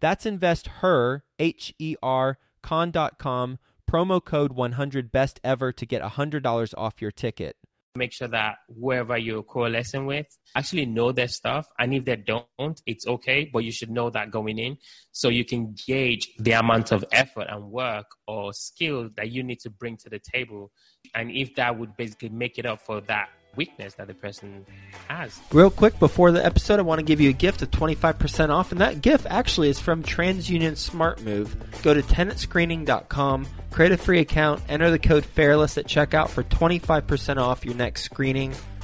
That's investher, H E R, con.com promo code 100 best ever to get $100 off your ticket. Make sure that whoever you're coalescing with actually know their stuff and if they don't it's okay but you should know that going in. So you can gauge the amount of effort and work or skill that you need to bring to the table. And if that would basically make it up for that weakness that the person has. Real quick before the episode, I want to give you a gift of 25% off, and that gift actually is from TransUnion Smart Move. Go to tenantscreening.com, create a free account, enter the code FAIRLESS at checkout for 25% off your next screening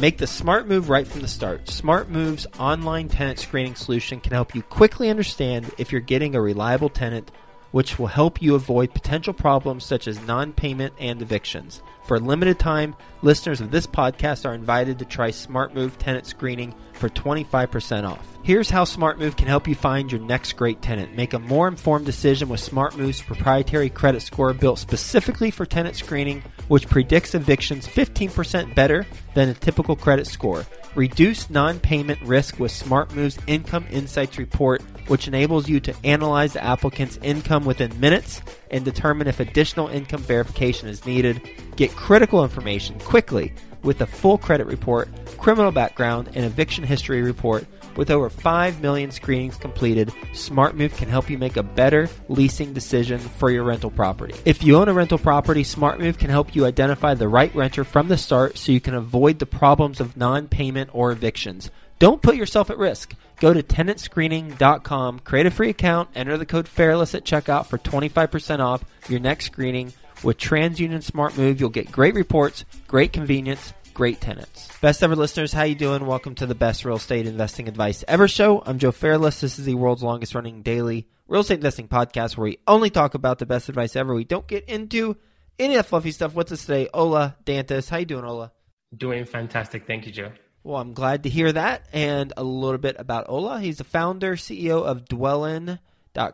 Make the smart move right from the start. Smart Move's online tenant screening solution can help you quickly understand if you're getting a reliable tenant, which will help you avoid potential problems such as non payment and evictions. For a limited time, listeners of this podcast are invited to try Smart Move tenant screening for 25% off. Here's how SmartMove can help you find your next great tenant. Make a more informed decision with SmartMove's proprietary credit score built specifically for tenant screening, which predicts evictions 15% better than a typical credit score. Reduce non payment risk with SmartMove's Income Insights Report, which enables you to analyze the applicant's income within minutes and determine if additional income verification is needed. Get critical information quickly with a full credit report, criminal background, and eviction history report. With over 5 million screenings completed, SmartMove can help you make a better leasing decision for your rental property. If you own a rental property, SmartMove can help you identify the right renter from the start so you can avoid the problems of non payment or evictions. Don't put yourself at risk. Go to tenantscreening.com, create a free account, enter the code FAIRLESS at checkout for 25% off your next screening. With TransUnion SmartMove, you'll get great reports, great convenience, great tenants. Best ever listeners, how you doing? Welcome to the best real estate investing advice ever show. I'm Joe Fairless. This is the world's longest running daily real estate investing podcast where we only talk about the best advice ever. We don't get into any of that fluffy stuff. What's this today? Ola Dantis. How you doing, Ola? Doing fantastic. Thank you, Joe. Well, I'm glad to hear that. And a little bit about Ola. He's the founder, CEO of Dwellynn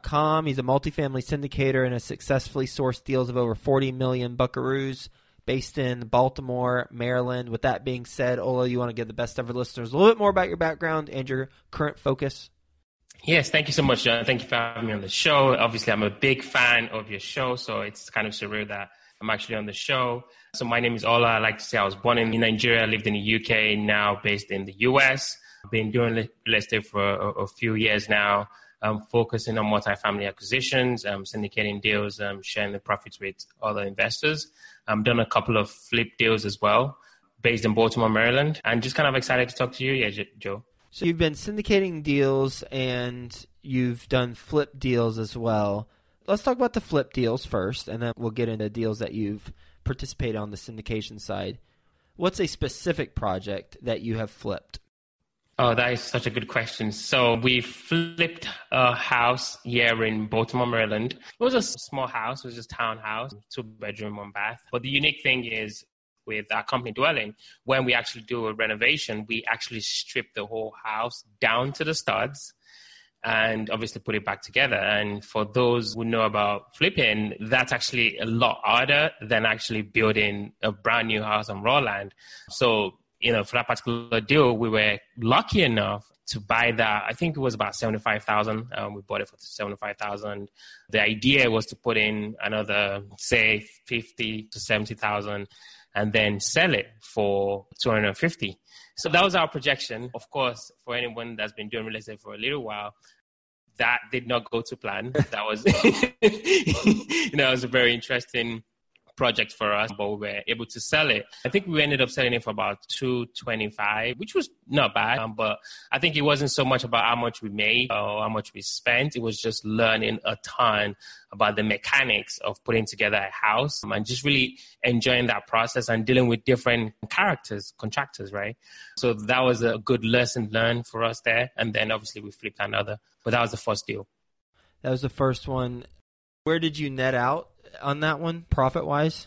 Com. He's a multifamily syndicator and has successfully sourced deals of over 40 million buckaroos based in Baltimore, Maryland. With that being said, Ola, you want to give the best ever listeners a little bit more about your background and your current focus? Yes, thank you so much, John. Thank you for having me on the show. Obviously, I'm a big fan of your show, so it's kind of surreal that I'm actually on the show. So my name is Ola. I like to say I was born in Nigeria, lived in the UK, now based in the US. I've Been doing real estate for a, a few years now um, focusing on multifamily acquisitions, um, syndicating deals, um, sharing the profits with other investors. I've done a couple of flip deals as well, based in Baltimore, Maryland, and just kind of excited to talk to you, yeah, Joe. So you've been syndicating deals and you've done flip deals as well. Let's talk about the flip deals first, and then we'll get into deals that you've participated on the syndication side. What's a specific project that you have flipped? Oh, that is such a good question. So we flipped a house here in Baltimore, Maryland. It was a small house. It was just townhouse, two bedroom, one bath. But the unique thing is with our company Dwellynn, when we actually do a renovation, we actually strip the whole house down to the studs and obviously put it back together. And for those who know about flipping, that's actually a lot harder than actually building a brand new house on raw land. So you know, for that particular deal, we were lucky enough to buy that. I think it was about seventy five thousand. Um, we bought it for seventy five thousand. The idea was to put in another, say, fifty to seventy thousand, and then sell it for two hundred and fifty. So that was our projection. Of course, for anyone that's been doing real estate for a little while, that did not go to plan. That was, you know, it was a very interesting project for us, but we were able to sell it. I think we ended up selling it for about 225, which was not bad. Um, but I think it wasn't so much about how much we made or how much we spent. It was just learning a ton about the mechanics of putting together a house and just really enjoying that process and dealing with different characters, contractors, right? So that was a good lesson learned for us there. And then obviously we flipped another, but that was the first deal. That was the first one. Where did you net out on that one, profit wise?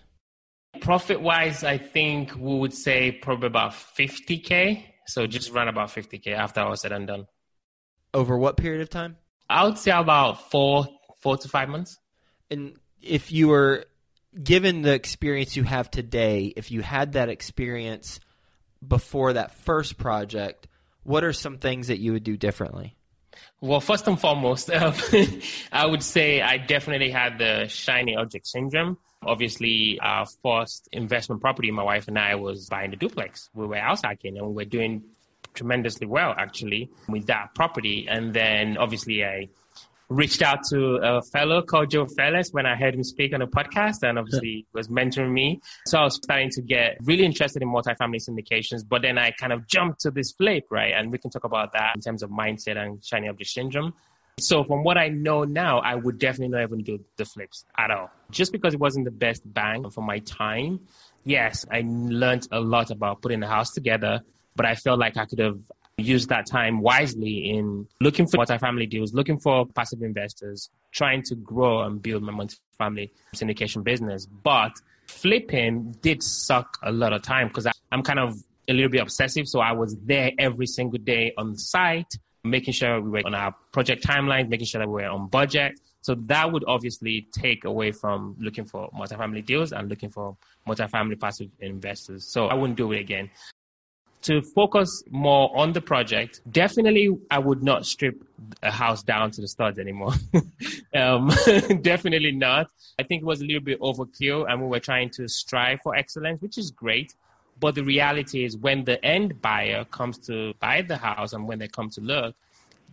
Profit wise, I think we would say probably about 50K. So just run about 50K after all said and done. Over what period of time? I would say about four, four to five months. And if you were given the experience you have today, if you had that experience before that first project, what are some things that you would do differently? Well, first and foremost, um, I would say I definitely had the shiny object syndrome. Obviously, our first investment property, my wife and I, was buying the duplex. We were outside and we were doing tremendously well, actually, with that property. And then obviously, I reached out to a fellow called Joe Fairless when I heard him speak on a podcast and obviously was mentoring me. So I was starting to get really interested in multifamily syndications, but then I kind of jumped to this flip, right? And we can talk about that in terms of mindset and shiny object syndrome. So from what I know now, I would definitely not even do the flips at all. Just because it wasn't the best bang for my time. Yes, I learned a lot about putting the house together, but I felt like I could have use that time wisely in looking for multifamily deals, looking for passive investors, trying to grow and build my multifamily syndication business. But flipping did suck a lot of time because I'm kind of a little bit obsessive. So I was there every single day on site, making sure we were on our project timeline, making sure that we were on budget. So that would obviously take away from looking for multifamily deals and looking for multifamily passive investors. So I wouldn't do it again to focus more on the project, definitely I would not strip a house down to the studs anymore. um, definitely not. I think it was a little bit overkill and we were trying to strive for excellence, which is great. But the reality is when the end buyer comes to buy the house and when they come to look,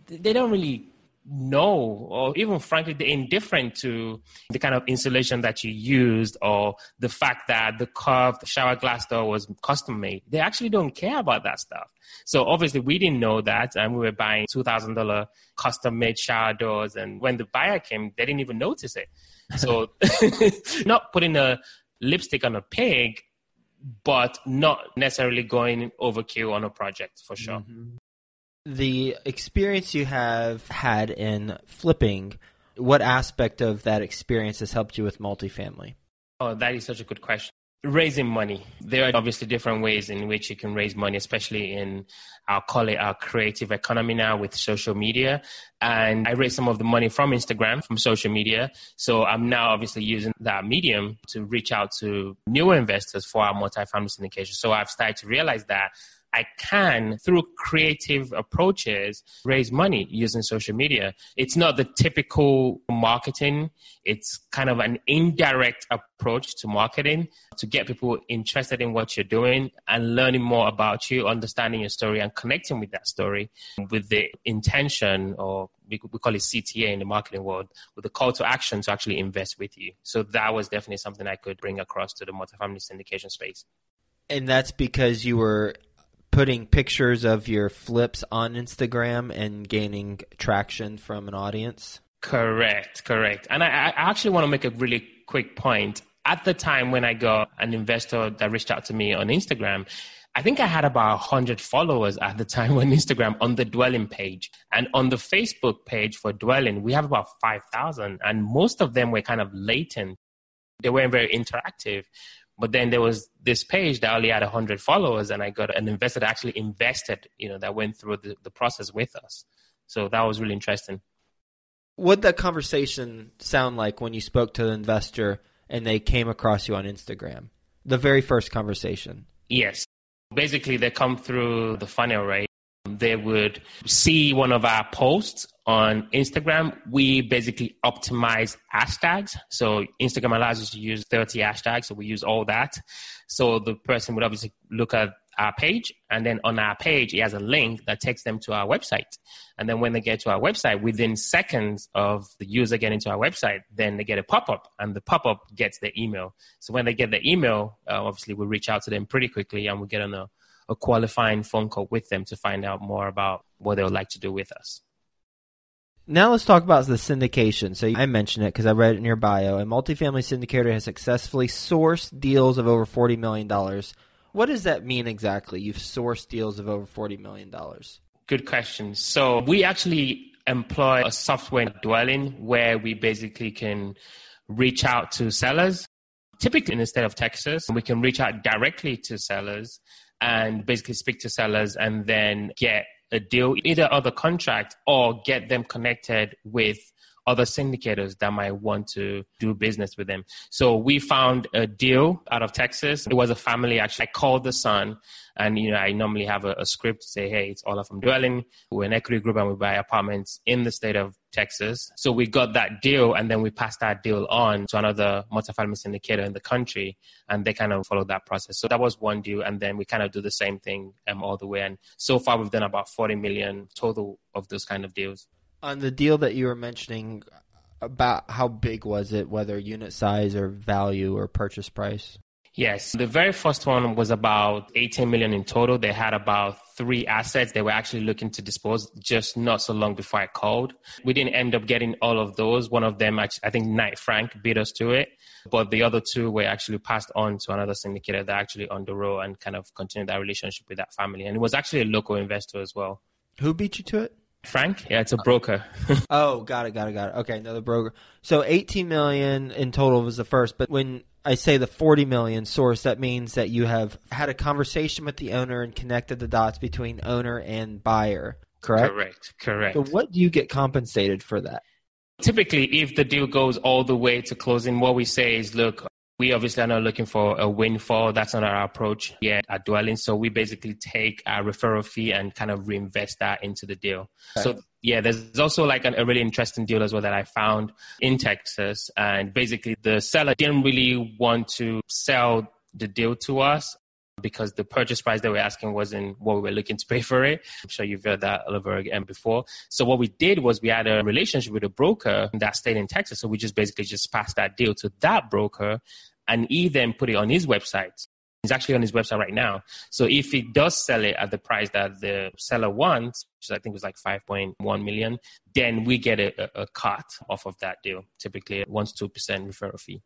they don't really know or even frankly they're indifferent to the kind of insulation that you used or the fact that the curved shower glass door was custom made. They actually don't care about that stuff. So obviously we didn't know that and we were buying $2000 custom made shower doors and when the buyer came they didn't even notice it. So not putting a lipstick on a pig but not necessarily going overkill on a project for sure. Mm-hmm the experience you have had in flipping, what aspect of that experience has helped you with multifamily? Oh, that is such a good question. Raising money. There are obviously different ways in which you can raise money, especially in, I'll call it our creative economy now with social media. And I raised some of the money from Instagram, from social media. So I'm now obviously using that medium to reach out to newer investors for our multifamily syndication. So I've started to realize that I can, through creative approaches, raise money using social media. It's not the typical marketing. It's kind of an indirect approach to marketing to get people interested in what you're doing and learning more about you, understanding your story and connecting with that story with the intention or we, call it CTA in the marketing world with a call to action to actually invest with you. So that was definitely something I could bring across to the multifamily syndication space. And that's because you were putting pictures of your flips on Instagram and gaining traction from an audience? Correct, correct. And I, I actually want to make a really quick point. At the time when I got an investor that reached out to me on Instagram, I think I had about 100 followers at the time on Instagram on the Dwellynn page. And on the Facebook page for Dwellynn, we have about 5,000. And most of them were kind of latent. They weren't very interactive. But then there was this page that only had 100 followers, and I got an investor that actually invested, you know, that went through the, the process with us. So that was really interesting. What that conversation sound like when you spoke to the investor and they came across you on Instagram? The very first conversation. Yes. Basically, they come through the funnel, right? They would see one of our posts on Instagram. We basically optimize hashtags. So Instagram allows us to use 30 hashtags. So we use all that. So the person would obviously look at our page and then on our page it has a link that takes them to our website and then when they get to our website within seconds of the user getting to our website then they get a pop-up and the pop-up gets the email so when they get the email uh, obviously we reach out to them pretty quickly and we get on a, a qualifying phone call with them to find out more about what they would like to do with us now let's talk about the syndication. So I mentioned it because I read it in your bio. A multifamily syndicator has successfully sourced deals of over $40 million what does that mean exactly? You've sourced deals of over $40 million. Good question. So we actually employ a software dwelling where we basically can reach out to sellers. Typically in the state of Texas, we can reach out directly to sellers and basically speak to sellers and then get a deal, either other contract or get them connected with other syndicators that might want to do business with them. So we found a deal out of Texas. It was a family actually. I called the son and, you know, I normally have a, a script to say, hey, it's Ola from Dwellynn. We're an equity group and we buy apartments in the state of Texas. So we got that deal and then we passed that deal on to another multifamily syndicator in the country and they kind of followed that process. So that was one deal. And then we kind of do the same thing um, all the way. And so far we've done about 40 million total of those kind of deals on the deal that you were mentioning about how big was it whether unit size or value or purchase price yes. The very first one was about 18 million in total. They had about three assets they were actually looking to dispose just not so long before i called. We didn't end up getting all of those. One of them i think knight frank beat us to it but the other two were actually passed on to another syndicator that actually on the road and kind of continued that relationship with that family. And it was actually a local investor as well. Who beat you to it Frank? Yeah, it's a broker. oh, got it, got it, got it. Okay, another broker. So 18 million in total was the first, but when I say the 40 million source, that means that you have had a conversation with the owner and connected the dots between owner and buyer, correct? Correct, correct. So what do you get compensated for that? Typically, if the deal goes all the way to closing, what we say is, look, we obviously are not looking for a windfall. That's not our approach yet at Dwellynn. So we basically take our referral fee and kind of reinvest that into the deal. Okay. So yeah, there's also like an, a really interesting deal as well that I found in Texas. And basically the seller didn't really want to sell the deal to us because the purchase price that we're asking wasn't what we were looking to pay for it. I'm sure you've heard that all over again before. So what we did was we had a relationship with a broker that stayed in Texas. So we just basically just passed that deal to that broker and he then put it on his website. He's actually on his website right now. So if he does sell it at the price that the seller wants, which I think was like 5.1 million, then we get a, a cut off of that deal, typically 1 to 2% referral fee.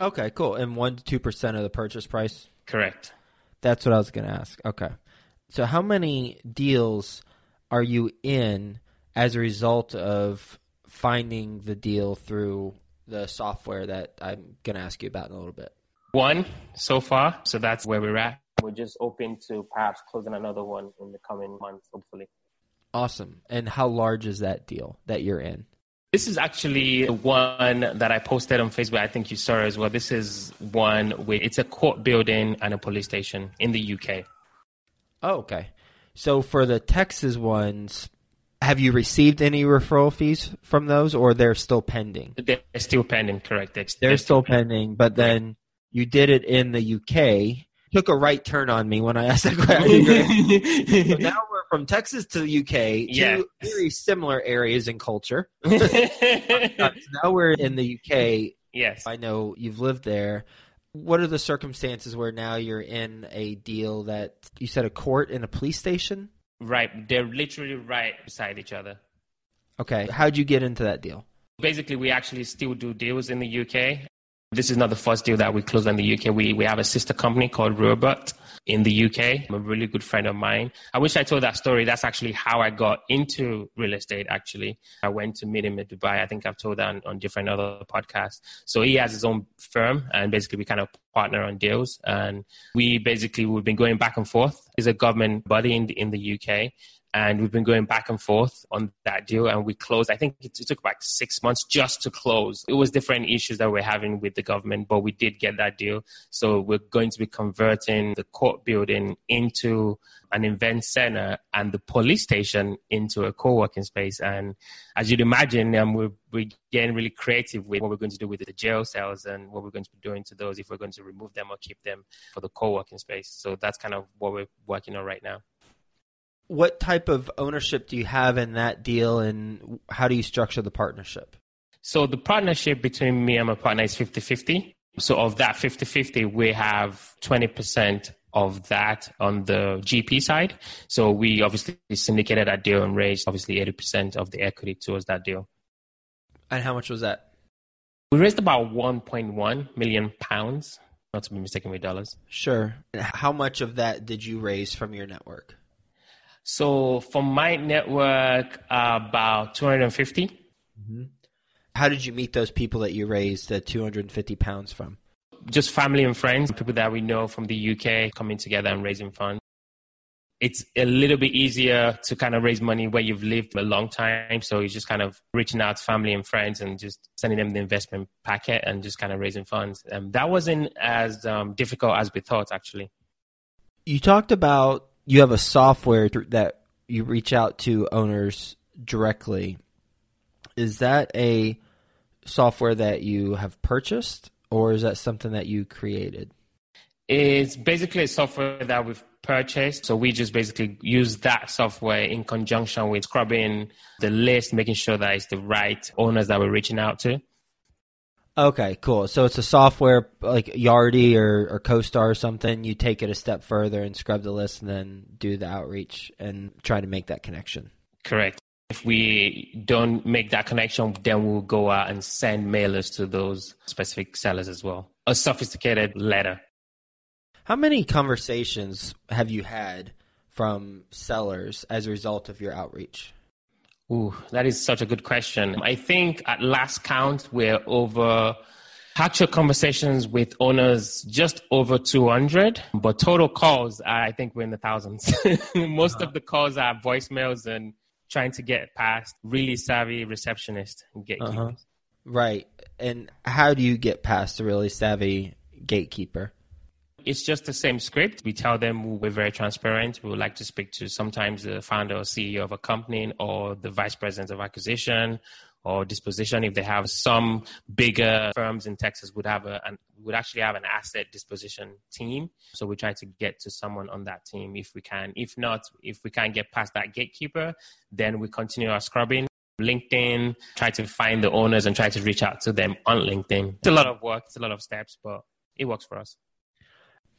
Okay, cool. And 1 to 2% of the purchase price? Correct. That's what I was going to ask. Okay. So, how many deals are you in as a result of finding the deal through the software that I'm going to ask you about in a little bit? One so far. So, that's where we're at. We're just open to perhaps closing another one in the coming months, hopefully. Awesome. And how large is that deal that you're in? This is actually the one that I posted on Facebook. I think you saw as well. This is one with it's a court building and a police station in the UK. Oh, okay. So for the Texas ones, have you received any referral fees from those, or they're still pending? They're still pending. Correct. They're, they're still, still pending, pending, but then you did it in the UK. Took a right turn on me when I asked that question. so now from Texas to the UK, yeah. two very similar areas in culture. now we're in the UK. Yes. I know you've lived there. What are the circumstances where now you're in a deal that you said a court and a police station? Right. They're literally right beside each other. Okay. How'd you get into that deal? Basically, we actually still do deals in the UK. This is not the first deal that we closed in the UK. We, we have a sister company called Robot in the UK. I'm a really good friend of mine. I wish I told that story. That's actually how I got into real estate, actually. I went to meet him in Dubai. I think I've told that on, on different other podcasts. So he has his own firm and basically we kind of partner on deals. And we basically, we've been going back and forth. He's a government body in the, in the UK and we've been going back and forth on that deal. And we closed. I think it, took about six months just to close. It was different issues that we're having with the government, but we did get that deal. So we're going to be converting the court building into an event center and the police station into a co-working space. And as you'd imagine, um, we're, we're getting really creative with what we're going to do with the jail cells and what we're going to be doing to those if we're going to remove them or keep them for the co-working space. So that's kind of what we're working on right now. What type of ownership do you have in that deal and how do you structure the partnership? So the partnership between me and my partner is 50-50. So of that 50-50, we have 20% of that on the GP side. So we obviously syndicated that deal and raised obviously 80% of the equity towards that deal. And how much was that? We raised about 1.1 million pounds, not to be mistaken with dollars. Sure. How much of that did you raise from your network? So from my network, uh, about 250. Mm-hmm. How did you meet those people that you raised the 250 pounds from? just family and friends, people that we know from the UK coming together and raising funds. It's a little bit easier to kind of raise money where you've lived a long time. So you're just kind of reaching out to family and friends and just sending them the investment packet and just kind of raising funds. And um, that wasn't as um, difficult as we thought, actually. You talked about you have a software that you reach out to owners directly. Is that a software that you have purchased or is that something that you created? It's basically a software that we've purchased. So we just basically use that software in conjunction with scrubbing the list, making sure that it's the right owners that we're reaching out to. Okay, cool. So it's a software like Yardi or, or CoStar or something. You take it a step further and scrub the list and then do the outreach and try to make that connection. Correct. If we don't make that connection, then we'll go out and send mailers to those specific sellers as well. A sophisticated letter. How many conversations have you had from sellers as a result of your outreach? Ooh, that is such a good question. I think at last count, we're over actual conversations with owners just over 200, but total calls, I think we're in the thousands. Most uh-huh. of the calls are voicemails and trying to get past really savvy receptionist and gatekeepers. Uh-huh. Right. And how do you get past a really savvy gatekeeper? It's just the same script. We tell them we're very transparent. We would like to speak to sometimes the founder or CEO of a company or the vice president of acquisition or disposition. If they have some bigger firms in Texas would have a, an, would actually have an asset disposition team. So we try to get to someone on that team if we can. If not, if we can't get past that gatekeeper, then we continue our scrubbing. LinkedIn, try to find the owners and try to reach out to them on LinkedIn. It's a lot of work, it's a lot of steps, but it works for us.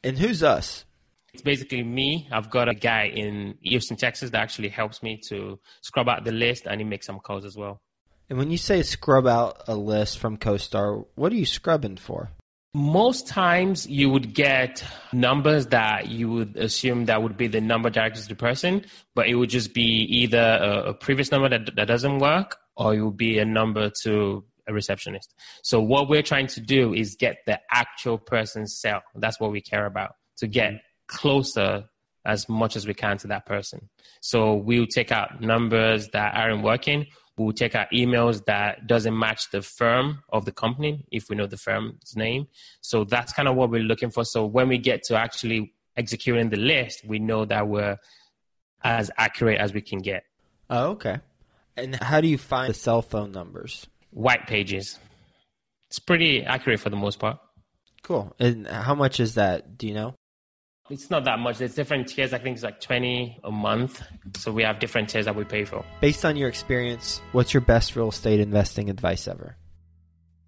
And who's us? It's basically me. I've got a guy in Houston, Texas that actually helps me to scrub out the list and he makes some calls as well. And when you say scrub out a list from CoStar, what are you scrubbing for? Most times you would get numbers that you would assume that would be the number directed to the person, but it would just be either a, a previous number that, that doesn't work or it would be a number to a receptionist. So what we're trying to do is get the actual person's cell. That's what we care about to get mm-hmm. closer as much as we can to that person. So we'll take out numbers that aren't working We'll take out emails that doesn't match the firm of the company if we know the firm's name. So that's kind of what we're looking for. So when we get to actually executing the list, we know that we're as accurate as we can get. Oh, okay. And how do you find the cell phone numbers? White pages. It's pretty accurate for the most part. Cool. And how much is that? Do you know? It's not that much. There's different tiers. I think it's like 20 a month. So we have different tiers that we pay for. Based on your experience, what's your best real estate investing advice ever?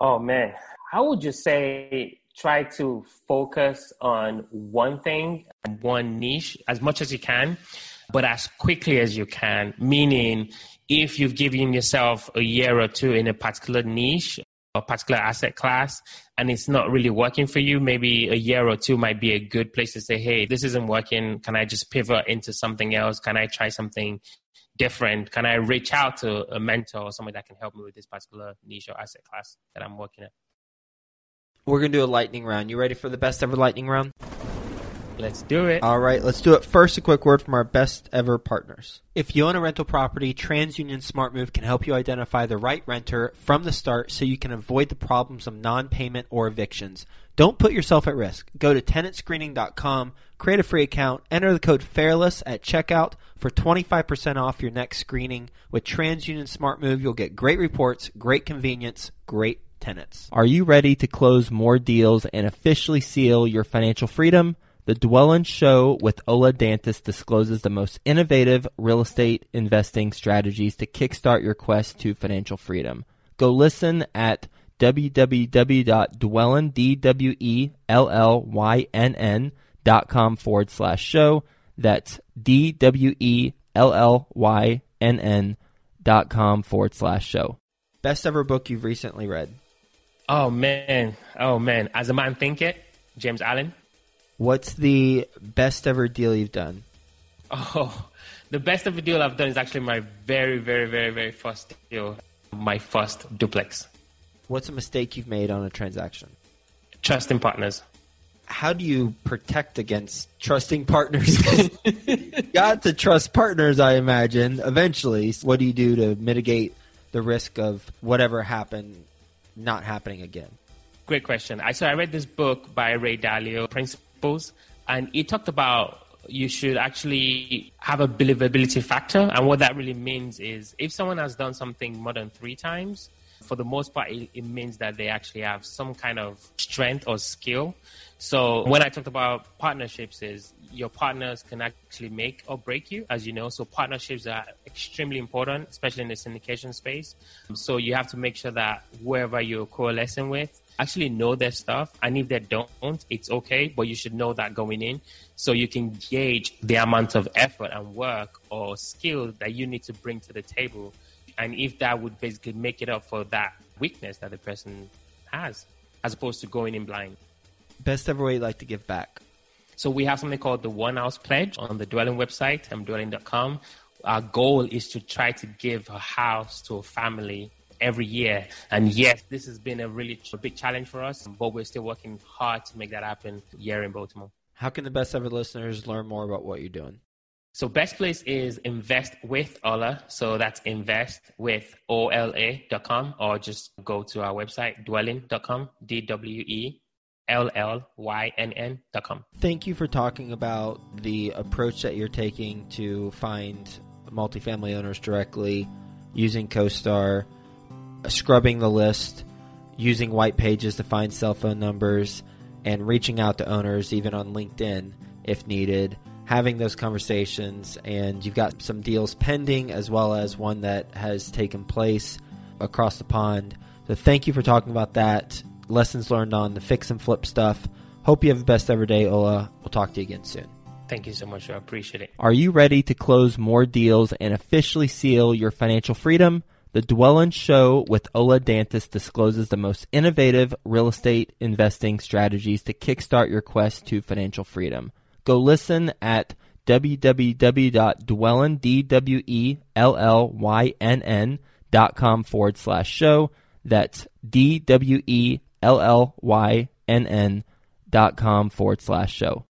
Oh, man. I would just say try to focus on one thing, one niche as much as you can, but as quickly as you can. Meaning, if you've given yourself a year or two in a particular niche, or particular asset class and it's not really working for you, maybe a year or two might be a good place to say, hey, this isn't working. Can I just pivot into something else? Can I try something different? Can I reach out to a mentor or somebody that can help me with this particular niche or asset class that I'm working at? We're going to do a lightning round. You ready for the best ever lightning round? Let's do it. All right, let's do it. First, a quick word from our best ever partners. If you own a rental property, TransUnion SmartMove can help you identify the right renter from the start so you can avoid the problems of non payment or evictions. Don't put yourself at risk. Go to tenantscreening.com, create a free account, enter the code FAIRLESS at checkout for 25% off your next screening. With TransUnion SmartMove, you'll get great reports, great convenience, great tenants. Are you ready to close more deals and officially seal your financial freedom? The Dwellynn Show with Ola Dantis discloses the most innovative real estate investing strategies to kickstart your quest to financial freedom. Go listen at www.dwellynn, D-W-E-L-L-Y-N-N dot com forward slash show. That's D-W-E-L-L-Y-N-N dot com forward slash show. Best ever book you've recently read? Oh, man. Oh, man. As a Man Thinketh, James Allen. What's the best ever deal you've done? Oh, the best ever deal I've done is actually my very, very, very, very first deal, my first duplex. What's a mistake you've made on a transaction? Trusting partners. How do you protect against trusting partners? got to trust partners, I imagine, eventually. What do you do to mitigate the risk of whatever happened not happening again? Great question. I so I read this book by Ray Dalio, Principles, and it talked about you should actually have a believability factor. And what that really means is if someone has done something more than three times, for the most part, it, it, means that they actually have some kind of strength or skill. So when I talked about partnerships, is your partners can actually make or break you, as you know. So partnerships are extremely important, especially in the syndication space. So you have to make sure that whoever you're coalescing with actually know their stuff. And if they don't, it's okay, but you should know that going in so you can gauge the amount of effort and work or skill that you need to bring to the table. And if that would basically make it up for that weakness that the person has, as opposed to going in blind. Best ever way you'd like to give back? So we have something called the One House Pledge on the Dwellynn website, um, dwellynn.com. Our goal is to try to give a house to a family every year. And yes, this has been a really a big challenge for us, but we're still working hard to make that happen here in Baltimore. How can the best ever listeners learn more about what you're doing? So best place is invest with Ola. So that's invest with O-L-A.com or just go to our website, dwellynn.com, D-W-E L-L-Y-N-N.com. Thank you for talking about the approach that you're taking to find multifamily owners directly using CoStar, scrubbing the list, using white pages to find cell phone numbers, and reaching out to owners even on LinkedIn if needed, having those conversations. And you've got some deals pending as well as one that has taken place across the pond. So thank you for talking about that lessons learned on the fix and flip stuff. Hope you have the best ever day, Ola. We'll talk to you again soon. Thank you so much. I appreciate it. Are you ready to close more deals and officially seal your financial freedom? The Dwellynn Show with Ola Dantis discloses the most innovative real estate investing strategies to kickstart your quest to financial freedom. Go listen at www.dwellynn, D-W-E-L-L-Y-N-N dot com forward slash show. That's D-W-E L L Y N N dot com forward slash show.